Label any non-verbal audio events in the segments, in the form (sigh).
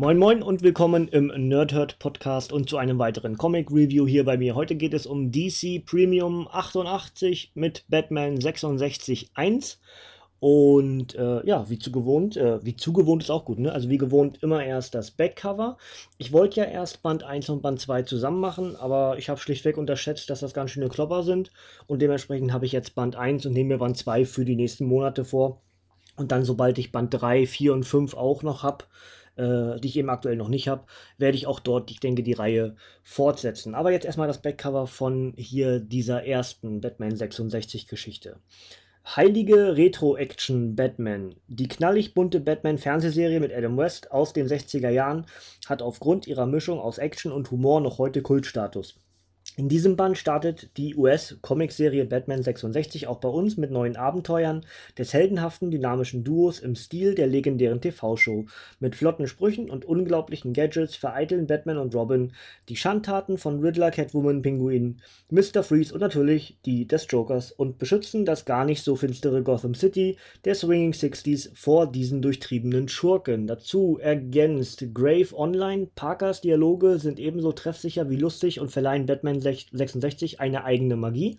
Moin Moin und willkommen im Nerdhurt Podcast und zu einem weiteren Comic Review hier bei mir. Heute geht es um DC Premium 88 mit Batman 66.1 und äh, ja, wie zu gewohnt, äh, wie zu gewohnt ist auch gut, ne? Also wie gewohnt immer erst das Backcover. Ich wollte ja erst Band 1 und Band 2 zusammen machen, aber ich habe schlichtweg unterschätzt, dass das ganz schöne Klopper sind und dementsprechend habe ich jetzt Band 1 und nehme mir Band 2 für die nächsten Monate vor. Und dann, sobald ich Band 3, 4 und 5 auch noch habe, äh, die ich eben aktuell noch nicht habe, werde ich auch dort, ich denke, die Reihe fortsetzen. Aber jetzt erstmal das Backcover von hier dieser ersten Batman 66 Geschichte. Heilige Retro-Action Batman. Die knallig bunte Batman-Fernsehserie mit Adam West aus den 60er Jahren hat aufgrund ihrer Mischung aus Action und Humor noch heute Kultstatus. In diesem Band startet die US-Comicserie Batman 66 auch bei uns mit neuen Abenteuern des heldenhaften, dynamischen Duos im Stil der legendären TV-Show. Mit flotten Sprüchen und unglaublichen Gadgets vereiteln Batman und Robin die Schandtaten von Riddler, Catwoman, Pinguin, Mr. Freeze und natürlich die des Jokers und beschützen das gar nicht so finstere Gotham City der Swinging Sixties vor diesen durchtriebenen Schurken. Dazu ergänzt Grave Online, Parkers Dialoge sind ebenso treffsicher wie lustig und verleihen Batman 66 eine eigene Magie.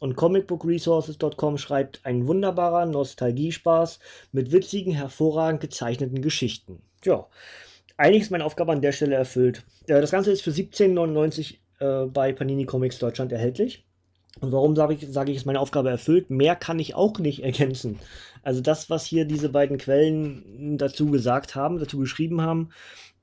Und comicbookresources.com schreibt ein wunderbarer Nostalgiespaß mit witzigen, hervorragend gezeichneten Geschichten. Ja, eigentlich ist meine Aufgabe an der Stelle erfüllt. Das Ganze ist für 17,99 äh, bei Panini Comics Deutschland erhältlich. Und warum sage ich, sage ich, ist meine Aufgabe erfüllt? Mehr kann ich auch nicht (laughs) ergänzen. Also das, was hier diese beiden Quellen dazu gesagt haben, dazu geschrieben haben,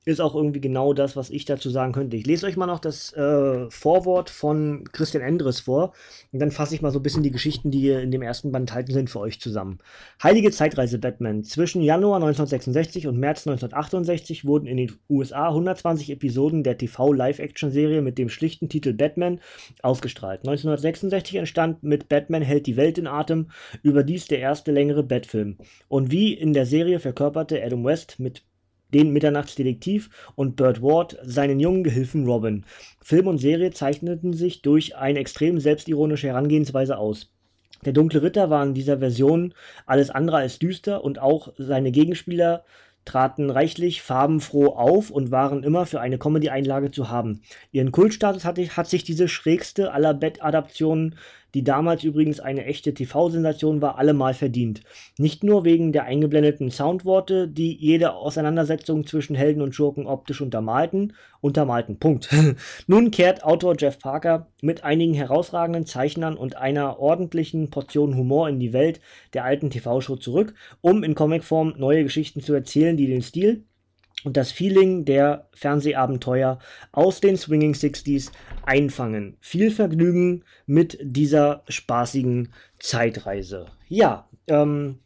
ist auch irgendwie genau das, was ich dazu sagen könnte. Ich lese euch mal noch das äh, Vorwort von Christian Endres vor und dann fasse ich mal so ein bisschen die Geschichten, die in dem ersten Band enthalten sind, für euch zusammen. Heilige Zeitreise Batman. Zwischen Januar 1966 und März 1968 wurden in den USA 120 Episoden der TV-Live-Action-Serie mit dem schlichten Titel Batman ausgestrahlt. 1966 entstand mit Batman hält die Welt in Atem überdies der erste längere Batfilm. Und wie in der Serie verkörperte Adam West mit den Mitternachtsdetektiv und Burt Ward seinen jungen Gehilfen Robin. Film und Serie zeichneten sich durch eine extrem selbstironische Herangehensweise aus. Der dunkle Ritter war in dieser Version alles andere als düster und auch seine Gegenspieler traten reichlich farbenfroh auf und waren immer für eine Comedy-Einlage zu haben. Ihren Kultstatus hat, hat sich diese schrägste aller Bett-Adaptionen die damals übrigens eine echte TV-Sensation war, allemal verdient. Nicht nur wegen der eingeblendeten Soundworte, die jede Auseinandersetzung zwischen Helden und Schurken optisch untermalten, untermalten, Punkt. (laughs) Nun kehrt Autor Jeff Parker mit einigen herausragenden Zeichnern und einer ordentlichen Portion Humor in die Welt der alten TV-Show zurück, um in Comicform neue Geschichten zu erzählen, die den Stil und das Feeling der Fernsehabenteuer aus den Swinging Sixties einfangen. Viel Vergnügen mit dieser spaßigen Zeitreise. Ja, ähm,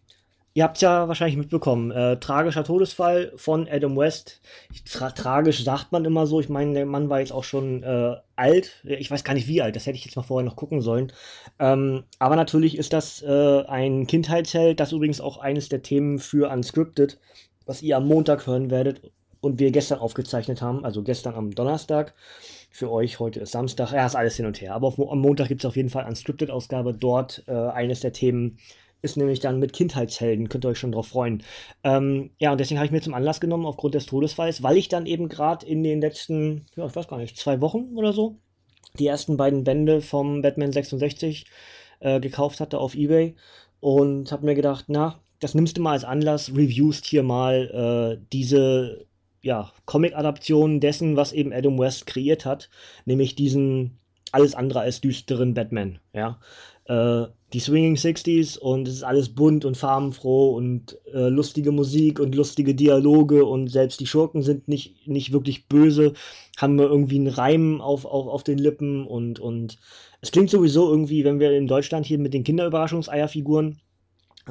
ihr habt es ja wahrscheinlich mitbekommen. Äh, tragischer Todesfall von Adam West. Tra tragisch sagt man immer so. Ich meine, der Mann war jetzt auch schon äh, alt. Ich weiß gar nicht wie alt. Das hätte ich jetzt mal vorher noch gucken sollen. Ähm, aber natürlich ist das äh, ein Kindheitsheld. Das ist übrigens auch eines der Themen für Unscripted was ihr am Montag hören werdet und wir gestern aufgezeichnet haben, also gestern am Donnerstag. Für euch heute ist Samstag, ja, ist alles hin und her. Aber auf, am Montag gibt es auf jeden Fall eine Unscripted-Ausgabe. Dort äh, eines der Themen ist nämlich dann mit Kindheitshelden, könnt ihr euch schon drauf freuen. Ähm, ja, und deswegen habe ich mir zum Anlass genommen, aufgrund des Todesfalls, weil ich dann eben gerade in den letzten, ja, ich weiß gar nicht, zwei Wochen oder so, die ersten beiden Bände vom Batman 66 äh, gekauft hatte auf Ebay und habe mir gedacht, na, das nimmst du mal als Anlass, reviewst hier mal äh, diese ja, Comic-Adaption dessen, was eben Adam West kreiert hat, nämlich diesen alles andere als düsteren Batman, ja. Äh, die Swinging Sixties und es ist alles bunt und farbenfroh und äh, lustige Musik und lustige Dialoge und selbst die Schurken sind nicht, nicht wirklich böse, haben wir irgendwie einen Reim auf, auf, auf den Lippen und, und es klingt sowieso irgendwie, wenn wir in Deutschland hier mit den Kinderüberraschungseierfiguren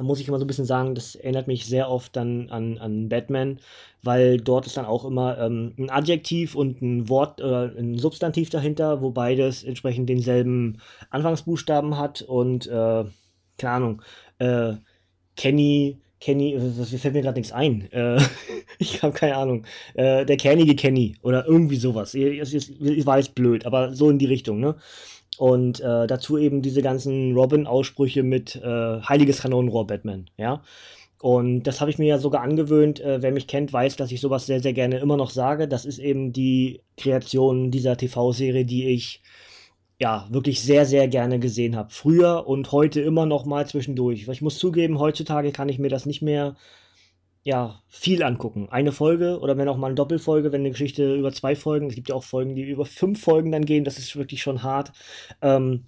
muss ich immer so ein bisschen sagen, das erinnert mich sehr oft dann an, an Batman, weil dort ist dann auch immer ähm, ein Adjektiv und ein Wort oder äh, ein Substantiv dahinter, wo beides entsprechend denselben Anfangsbuchstaben hat und äh, keine Ahnung, äh, Kenny, Kenny, das fällt mir gerade nichts ein. Äh, (laughs) ich habe keine Ahnung. Äh, der kernige Kenny oder irgendwie sowas. Ich, ich weiß blöd, aber so in die Richtung, ne? Und äh, dazu eben diese ganzen Robin-Aussprüche mit äh, Heiliges Kanonenrohr Batman, ja. Und das habe ich mir ja sogar angewöhnt. Äh, wer mich kennt, weiß, dass ich sowas sehr, sehr gerne immer noch sage. Das ist eben die Kreation dieser TV-Serie, die ich ja wirklich sehr, sehr gerne gesehen habe. Früher und heute immer noch mal zwischendurch. Ich muss zugeben, heutzutage kann ich mir das nicht mehr ja, viel angucken. Eine Folge oder wenn auch mal eine Doppelfolge, wenn eine Geschichte über zwei Folgen, es gibt ja auch Folgen, die über fünf Folgen dann gehen, das ist wirklich schon hart. Ähm,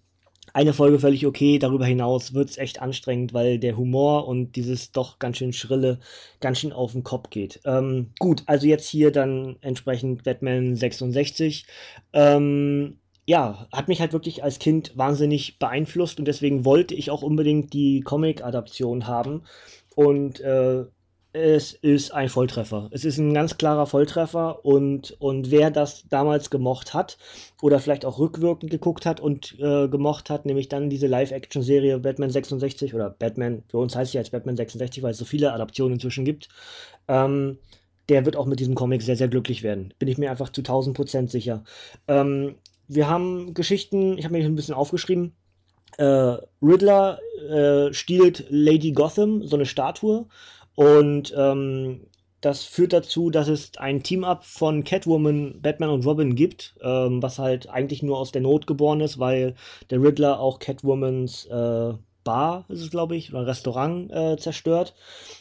eine Folge völlig okay, darüber hinaus wird es echt anstrengend, weil der Humor und dieses doch ganz schön schrille ganz schön auf den Kopf geht. Ähm, gut, also jetzt hier dann entsprechend Batman 66. Ähm, ja, hat mich halt wirklich als Kind wahnsinnig beeinflusst und deswegen wollte ich auch unbedingt die Comic-Adaption haben. Und äh, es ist ein Volltreffer. Es ist ein ganz klarer Volltreffer und, und wer das damals gemocht hat oder vielleicht auch rückwirkend geguckt hat und äh, gemocht hat, nämlich dann diese Live-Action-Serie Batman 66 oder Batman, für uns heißt sie jetzt Batman 66, weil es so viele Adaptionen inzwischen gibt, ähm, der wird auch mit diesem Comic sehr, sehr glücklich werden. Bin ich mir einfach zu 1000 Prozent sicher. Ähm, wir haben Geschichten, ich habe mir ein bisschen aufgeschrieben. Äh, Riddler äh, stiehlt Lady Gotham, so eine Statue, und ähm, das führt dazu, dass es ein Team-Up von Catwoman, Batman und Robin gibt, ähm, was halt eigentlich nur aus der Not geboren ist, weil der Riddler auch Catwomans äh, Bar, ist es glaube ich, oder Restaurant äh, zerstört.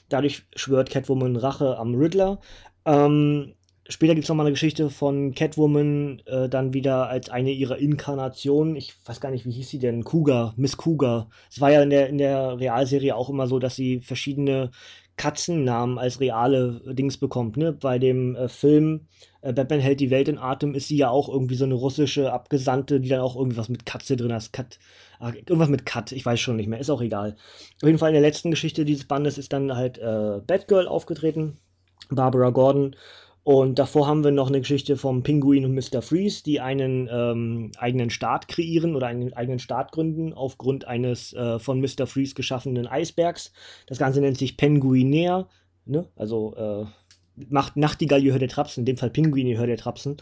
Dadurch schwört Catwoman Rache am Riddler. Ähm, später gibt es nochmal eine Geschichte von Catwoman, äh, dann wieder als eine ihrer Inkarnationen. Ich weiß gar nicht, wie hieß sie denn? Cougar, Miss Cougar. Es war ja in der, in der Realserie auch immer so, dass sie verschiedene Katzennamen als reale Dings bekommt. Ne? Bei dem äh, Film äh, Batman hält die Welt in Atem ist sie ja auch irgendwie so eine russische Abgesandte, die dann auch irgendwas mit Katze drin hat. Kat, ach, irgendwas mit Kat, ich weiß schon nicht mehr, ist auch egal. Auf jeden Fall in der letzten Geschichte dieses Bandes ist dann halt äh, Batgirl aufgetreten, Barbara Gordon und davor haben wir noch eine Geschichte vom Pinguin und Mr. Freeze, die einen ähm, eigenen Staat kreieren oder einen eigenen Staat gründen aufgrund eines äh, von Mr. Freeze geschaffenen Eisbergs. Das Ganze nennt sich Penguinea, ne? also äh, macht Nachtigall, ihr hört der Trapsen, in dem Fall Pinguin, ihr hört der Trapsen.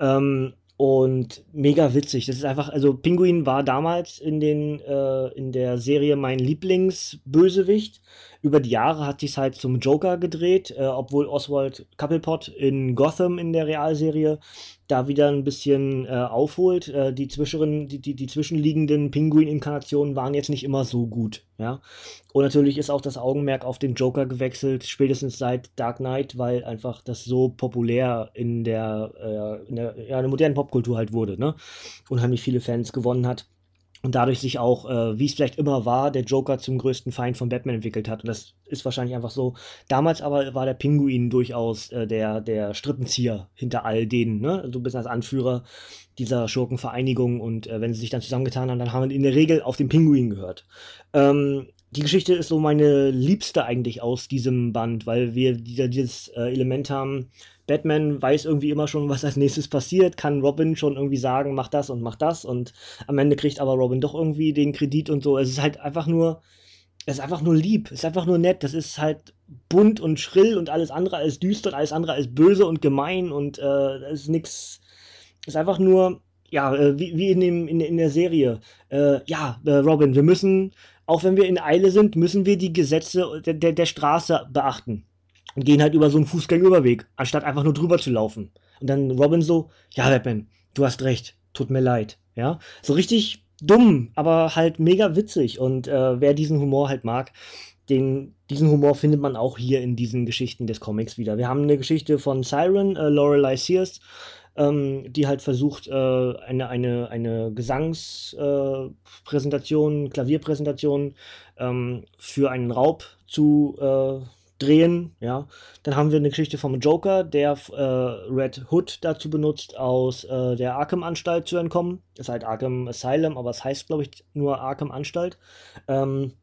Ähm, und mega witzig. Das ist einfach, also Pinguin war damals in, den, äh, in der Serie mein Lieblingsbösewicht. Über die Jahre hat sich halt zum Joker gedreht, äh, obwohl Oswald Cobblepot in Gotham in der Realserie da wieder ein bisschen äh, aufholt. Äh, die, zwischeren, die, die, die zwischenliegenden Pinguin-Inkarnationen waren jetzt nicht immer so gut. Ja? Und natürlich ist auch das Augenmerk auf den Joker gewechselt, spätestens seit Dark Knight, weil einfach das so populär in der, äh, in der, ja, in der modernen Popkultur halt wurde. Ne? Unheimlich viele Fans gewonnen hat und dadurch sich auch, äh, wie es vielleicht immer war, der Joker zum größten Feind von Batman entwickelt hat. Und das ist wahrscheinlich einfach so. Damals aber war der Pinguin durchaus äh, der, der Strippenzieher hinter all denen, ne? Also ein bisschen als Anführer dieser Schurkenvereinigung und äh, wenn sie sich dann zusammengetan haben, dann haben wir in der Regel auf den Pinguin gehört. Ähm, die Geschichte ist so meine liebste eigentlich aus diesem Band, weil wir dieser, dieses äh, Element haben, Batman weiß irgendwie immer schon, was als nächstes passiert, kann Robin schon irgendwie sagen, mach das und mach das und am Ende kriegt aber Robin doch irgendwie den Kredit und so. Es ist halt einfach nur, es ist einfach nur lieb, es ist einfach nur nett, das ist halt bunt und schrill und alles andere als düster und alles andere als böse und gemein und äh, ist nix, es ist einfach nur, ja, äh, wie, wie in, dem, in, in der Serie. Äh, ja, äh, Robin, wir müssen, auch wenn wir in Eile sind, müssen wir die Gesetze der, der, der Straße beachten und gehen halt über so einen Fußgängerüberweg, anstatt einfach nur drüber zu laufen. Und dann Robin so, ja, Batman, du hast recht, tut mir leid. Ja, so richtig dumm, aber halt mega witzig. Und äh, wer diesen Humor halt mag, den, diesen Humor findet man auch hier in diesen Geschichten des Comics wieder. Wir haben eine Geschichte von Siren, äh, Lorelei Sears, ähm, die halt versucht, äh, eine, eine, eine Gesangspräsentation, äh, Klavierpräsentation ähm, für einen Raub zu äh, drehen, ja. Dann haben wir eine Geschichte vom Joker, der äh, Red Hood dazu benutzt, aus äh, der Arkham-Anstalt zu entkommen. Das ist halt Arkham Asylum, aber es heißt, glaube ich, nur Arkham-Anstalt. Ähm,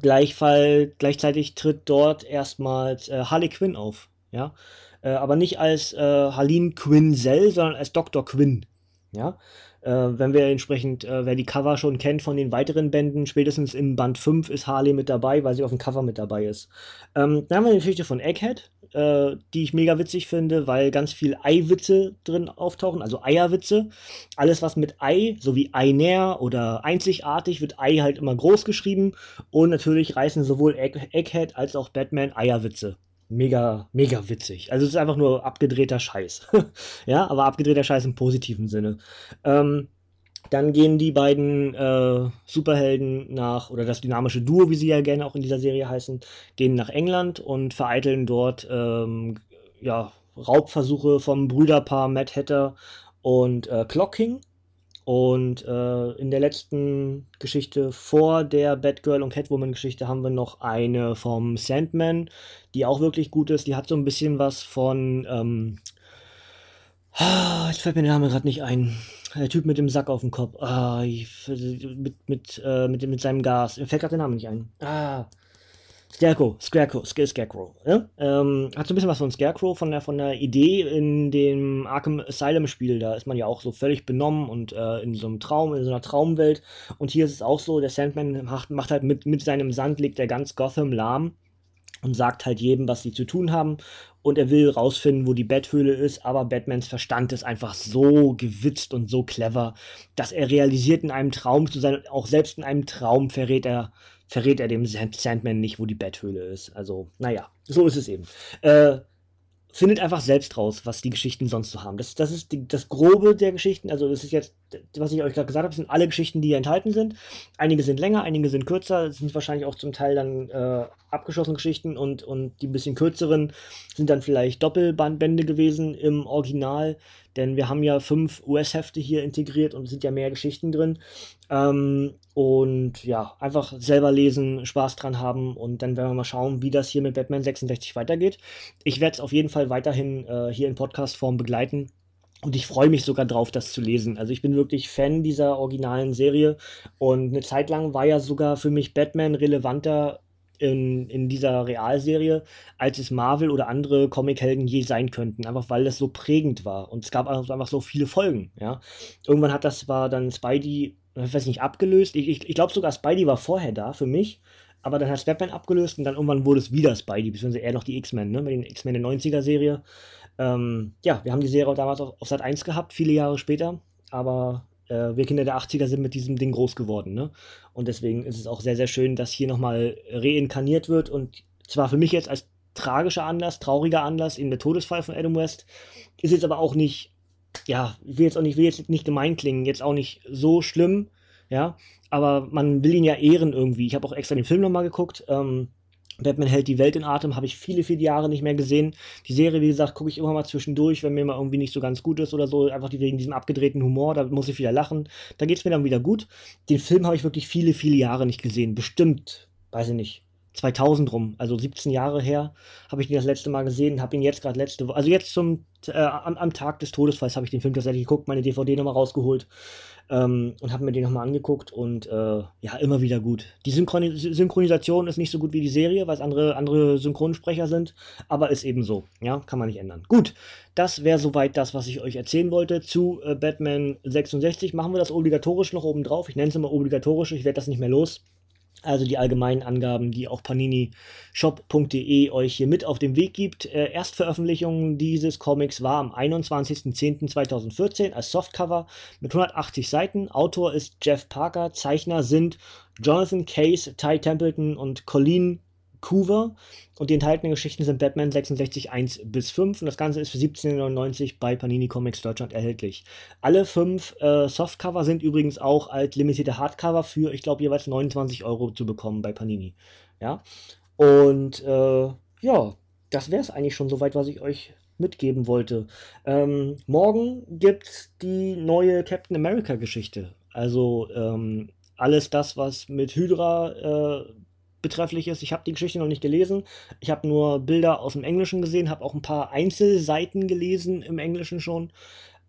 gleichfall, gleichzeitig tritt dort erstmals äh, Harley Quinn auf, ja. Äh, aber nicht als äh, Harleen Quinzel, sondern als Dr. Quinn, ja. Äh, wenn wir entsprechend, äh, wer die Cover schon kennt von den weiteren Bänden, spätestens im Band 5 ist Harley mit dabei, weil sie auf dem Cover mit dabei ist. Ähm, dann haben wir eine Geschichte von Egghead. äh, die ich mega witzig finde, weil ganz viel Eiwitze drin auftauchen, also Eierwitze. Alles, was mit Ei, so wie Einer oder einzigartig, wird Ei halt immer groß geschrieben. Und natürlich reißen sowohl Egg Egghead als auch Batman Eierwitze. Mega, mega witzig. Also es ist einfach nur abgedrehter Scheiß. (laughs) ja, aber abgedrehter Scheiß im positiven Sinne. Ähm, dann gehen die beiden äh, Superhelden nach, oder das dynamische Duo, wie sie ja gerne auch in dieser Serie heißen, gehen nach England und vereiteln dort ähm, ja, Raubversuche vom Brüderpaar Matt Hatter und äh, Clock King. Und äh, in der letzten Geschichte vor der Batgirl und Catwoman-Geschichte haben wir noch eine vom Sandman, die auch wirklich gut ist. Die hat so ein bisschen was von. Ähm, ah, jetzt fällt mir der Name gerade nicht ein. Der Typ mit dem Sack auf dem Kopf. Ah, ich, mit, mit, äh, mit, mit seinem Gas. Mir fällt gerade der Name nicht ein. Ah. Scarecrow, Scarecrow, Scarecrow. Ja? Ähm, hat so ein bisschen was von Scarecrow, von der, von der Idee in dem Arkham Asylum Spiel. Da ist man ja auch so völlig benommen und äh, in so einem Traum, in so einer Traumwelt. Und hier ist es auch so, der Sandman macht, macht halt mit, mit seinem Sand, legt er ganz Gotham lahm und sagt halt jedem, was sie zu tun haben und er will rausfinden, wo die Betthöhle ist, aber Batmans Verstand ist einfach so gewitzt und so clever, dass er realisiert, in einem Traum zu sein. Auch selbst in einem Traum verrät er, verrät er dem Sandman nicht, wo die Betthöhle ist. Also, naja, so ist es eben. Äh, findet einfach selbst raus, was die Geschichten sonst so haben. Das, das ist die, das Grobe der Geschichten. Also, das ist jetzt, was ich euch gerade gesagt habe, sind alle Geschichten, die hier enthalten sind. Einige sind länger, einige sind kürzer. Es sind wahrscheinlich auch zum Teil dann äh, abgeschlossene Geschichten und, und die bisschen kürzeren sind dann vielleicht Doppelbandbände gewesen im Original. Denn wir haben ja fünf US-Hefte hier integriert und sind ja mehr Geschichten drin. Ähm, und ja, einfach selber lesen, Spaß dran haben und dann werden wir mal schauen, wie das hier mit Batman 66 weitergeht. Ich werde es auf jeden Fall weiterhin äh, hier in Podcast-Form begleiten. Und ich freue mich sogar drauf, das zu lesen. Also ich bin wirklich Fan dieser originalen Serie. Und eine Zeit lang war ja sogar für mich Batman relevanter in, in dieser Realserie, als es Marvel oder andere Comichelden je sein könnten. Einfach weil das so prägend war. Und es gab einfach so viele Folgen. Ja? Irgendwann hat das war dann Spidey ich weiß nicht, abgelöst. Ich, ich, ich glaube sogar Spidey war vorher da für mich, aber dann hat Batman abgelöst und dann irgendwann wurde es wieder Spidey, beziehungsweise eher noch die X-Men, ne, mit den X-Men der 90er-Serie. Ähm, ja, wir haben die Serie damals auf, auf Sat 1 gehabt, viele Jahre später, aber äh, wir Kinder der 80er sind mit diesem Ding groß geworden, ne? Und deswegen ist es auch sehr, sehr schön, dass hier nochmal reinkarniert wird und zwar für mich jetzt als tragischer Anlass, trauriger Anlass in der Todesfall von Adam West, ist jetzt aber auch nicht ja, ich will jetzt auch nicht, will jetzt nicht gemein klingen, jetzt auch nicht so schlimm, ja, aber man will ihn ja ehren irgendwie. Ich habe auch extra den Film nochmal geguckt. Ähm, Batman hält die Welt in Atem, habe ich viele, viele Jahre nicht mehr gesehen. Die Serie, wie gesagt, gucke ich immer mal zwischendurch, wenn mir mal irgendwie nicht so ganz gut ist oder so, einfach wegen diesem abgedrehten Humor, da muss ich wieder lachen. Da geht es mir dann wieder gut. Den Film habe ich wirklich viele, viele Jahre nicht gesehen. Bestimmt, weiß ich nicht, 2000 rum, also 17 Jahre her, habe ich den das letzte Mal gesehen, habe ihn jetzt gerade letzte Woche, also jetzt zum, äh, am, am, Tag des Todesfalls habe ich den Film tatsächlich geguckt, meine DVD nochmal rausgeholt ähm, und habe mir den nochmal angeguckt und äh, ja, immer wieder gut. Die Synchron Synchronisation ist nicht so gut wie die Serie, weil es andere, andere Synchronsprecher sind, aber ist eben so, ja, kann man nicht ändern. Gut, das wäre soweit das, was ich euch erzählen wollte zu äh, Batman 66. Machen wir das obligatorisch noch oben drauf, ich nenne es immer obligatorisch, ich werde das nicht mehr los. Also die allgemeinen Angaben, die auch paninishop.de euch hier mit auf den Weg gibt. Äh, Erstveröffentlichung dieses Comics war am 21.10.2014 als Softcover mit 180 Seiten. Autor ist Jeff Parker, Zeichner sind Jonathan Case, Ty Templeton und Colleen Coover. Und die enthaltenen Geschichten sind Batman 66 1 bis 5 und das Ganze ist für 17,99 bei Panini Comics Deutschland erhältlich. Alle fünf äh, Softcover sind übrigens auch als limitierte Hardcover für, ich glaube, jeweils 29 Euro zu bekommen bei Panini. Ja. Und äh, ja, das wäre es eigentlich schon soweit, was ich euch mitgeben wollte. Ähm, morgen gibt es die neue Captain America Geschichte. Also ähm, alles das, was mit Hydra äh, betrefflich ist. Ich habe die Geschichte noch nicht gelesen. Ich habe nur Bilder aus dem Englischen gesehen, habe auch ein paar Einzelseiten gelesen im Englischen schon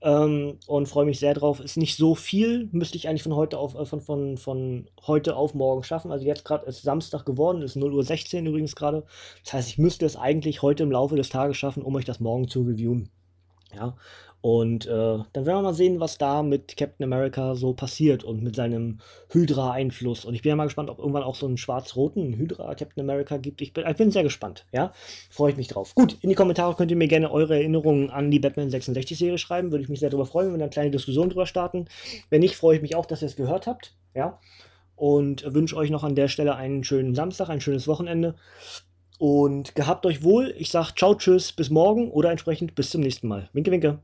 ähm, und freue mich sehr drauf. Ist nicht so viel, müsste ich eigentlich von heute auf äh, von, von, von heute auf morgen schaffen. Also jetzt gerade ist Samstag geworden, ist 0.16 Uhr übrigens gerade. Das heißt, ich müsste es eigentlich heute im Laufe des Tages schaffen, um euch das morgen zu reviewen. Ja, und äh, dann werden wir mal sehen, was da mit Captain America so passiert und mit seinem Hydra-Einfluss. Und ich bin ja mal gespannt, ob irgendwann auch so einen schwarz-roten Hydra Captain America gibt. Ich bin, ich bin sehr gespannt, ja. Freue ich mich drauf. Gut, in die Kommentare könnt ihr mir gerne eure Erinnerungen an die Batman 66-Serie schreiben. Würde ich mich sehr darüber freuen, wenn wir eine kleine Diskussion drüber starten. Wenn nicht, freue ich mich auch, dass ihr es gehört habt, ja. Und wünsche euch noch an der Stelle einen schönen Samstag, ein schönes Wochenende. Und gehabt euch wohl. Ich sage ciao, tschüss, bis morgen oder entsprechend bis zum nächsten Mal. Winke, winke.